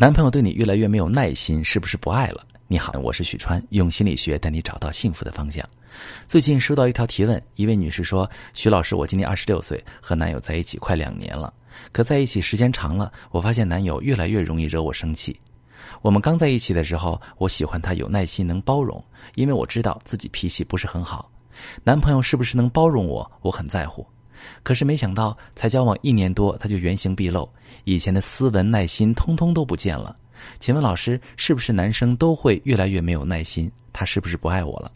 男朋友对你越来越没有耐心，是不是不爱了？你好，我是许川，用心理学带你找到幸福的方向。最近收到一条提问，一位女士说：“徐老师，我今年二十六岁，和男友在一起快两年了，可在一起时间长了，我发现男友越来越容易惹我生气。我们刚在一起的时候，我喜欢他有耐心、能包容，因为我知道自己脾气不是很好。男朋友是不是能包容我，我很在乎。”可是没想到，才交往一年多，他就原形毕露，以前的斯文耐心通通都不见了。请问老师，是不是男生都会越来越没有耐心？他是不是不爱我了？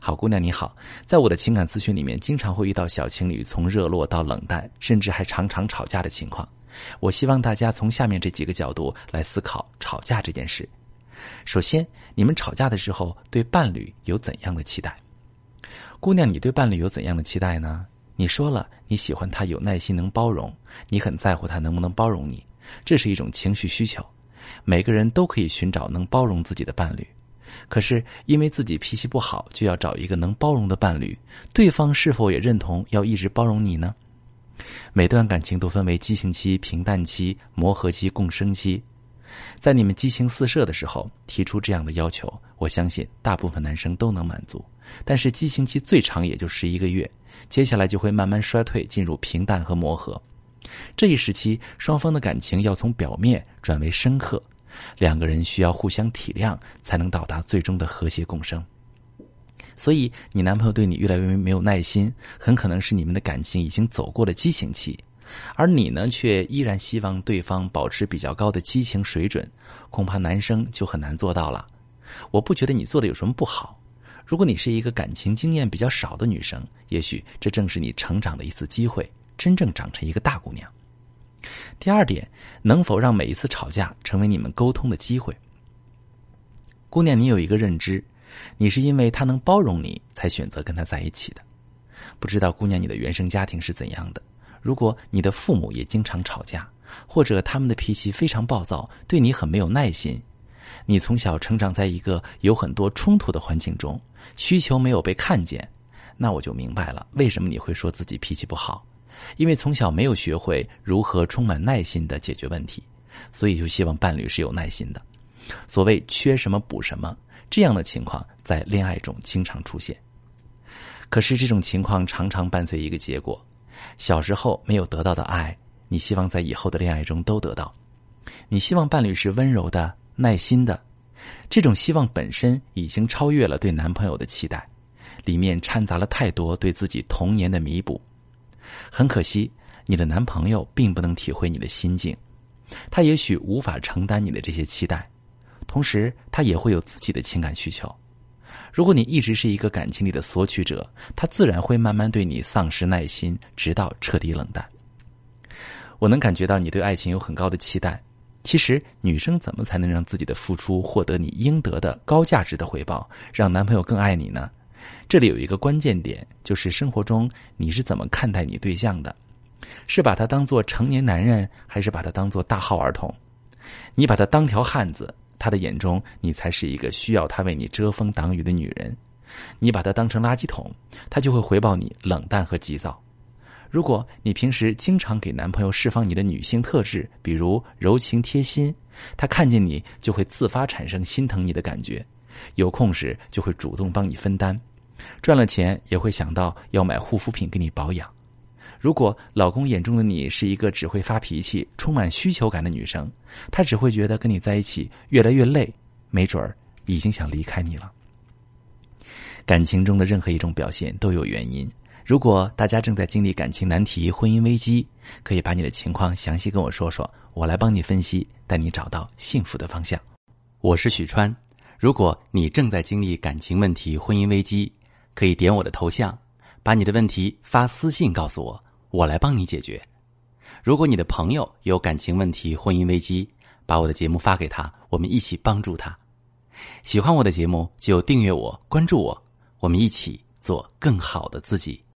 好姑娘你好，在我的情感咨询里面，经常会遇到小情侣从热络到冷淡，甚至还常常吵架的情况。我希望大家从下面这几个角度来思考吵架这件事。首先，你们吵架的时候对伴侣有怎样的期待？姑娘，你对伴侣有怎样的期待呢？你说了你喜欢他有耐心能包容，你很在乎他能不能包容你，这是一种情绪需求。每个人都可以寻找能包容自己的伴侣，可是因为自己脾气不好，就要找一个能包容的伴侣，对方是否也认同要一直包容你呢？每段感情都分为激情期、平淡期、磨合期、共生期，在你们激情四射的时候提出这样的要求，我相信大部分男生都能满足。但是激情期最长也就十一个月。接下来就会慢慢衰退，进入平淡和磨合。这一时期，双方的感情要从表面转为深刻，两个人需要互相体谅，才能到达最终的和谐共生。所以，你男朋友对你越来越没有耐心，很可能是你们的感情已经走过了激情期，而你呢，却依然希望对方保持比较高的激情水准，恐怕男生就很难做到了。我不觉得你做的有什么不好。如果你是一个感情经验比较少的女生，也许这正是你成长的一次机会，真正长成一个大姑娘。第二点，能否让每一次吵架成为你们沟通的机会？姑娘，你有一个认知，你是因为他能包容你才选择跟他在一起的。不知道姑娘你的原生家庭是怎样的？如果你的父母也经常吵架，或者他们的脾气非常暴躁，对你很没有耐心。你从小成长在一个有很多冲突的环境中，需求没有被看见，那我就明白了为什么你会说自己脾气不好，因为从小没有学会如何充满耐心的解决问题，所以就希望伴侣是有耐心的。所谓缺什么补什么，这样的情况在恋爱中经常出现。可是这种情况常常伴随一个结果：小时候没有得到的爱，你希望在以后的恋爱中都得到。你希望伴侣是温柔的。耐心的，这种希望本身已经超越了对男朋友的期待，里面掺杂了太多对自己童年的弥补。很可惜，你的男朋友并不能体会你的心境，他也许无法承担你的这些期待，同时他也会有自己的情感需求。如果你一直是一个感情里的索取者，他自然会慢慢对你丧失耐心，直到彻底冷淡。我能感觉到你对爱情有很高的期待。其实，女生怎么才能让自己的付出获得你应得的高价值的回报，让男朋友更爱你呢？这里有一个关键点，就是生活中你是怎么看待你对象的？是把他当做成年男人，还是把他当做大号儿童？你把他当条汉子，他的眼中你才是一个需要他为你遮风挡雨的女人；你把他当成垃圾桶，他就会回报你冷淡和急躁。如果你平时经常给男朋友释放你的女性特质，比如柔情贴心，他看见你就会自发产生心疼你的感觉，有空时就会主动帮你分担，赚了钱也会想到要买护肤品给你保养。如果老公眼中的你是一个只会发脾气、充满需求感的女生，他只会觉得跟你在一起越来越累，没准儿已经想离开你了。感情中的任何一种表现都有原因。如果大家正在经历感情难题、婚姻危机，可以把你的情况详细跟我说说，我来帮你分析，带你找到幸福的方向。我是许川。如果你正在经历感情问题、婚姻危机，可以点我的头像，把你的问题发私信告诉我，我来帮你解决。如果你的朋友有感情问题、婚姻危机，把我的节目发给他，我们一起帮助他。喜欢我的节目就订阅我、关注我，我们一起做更好的自己。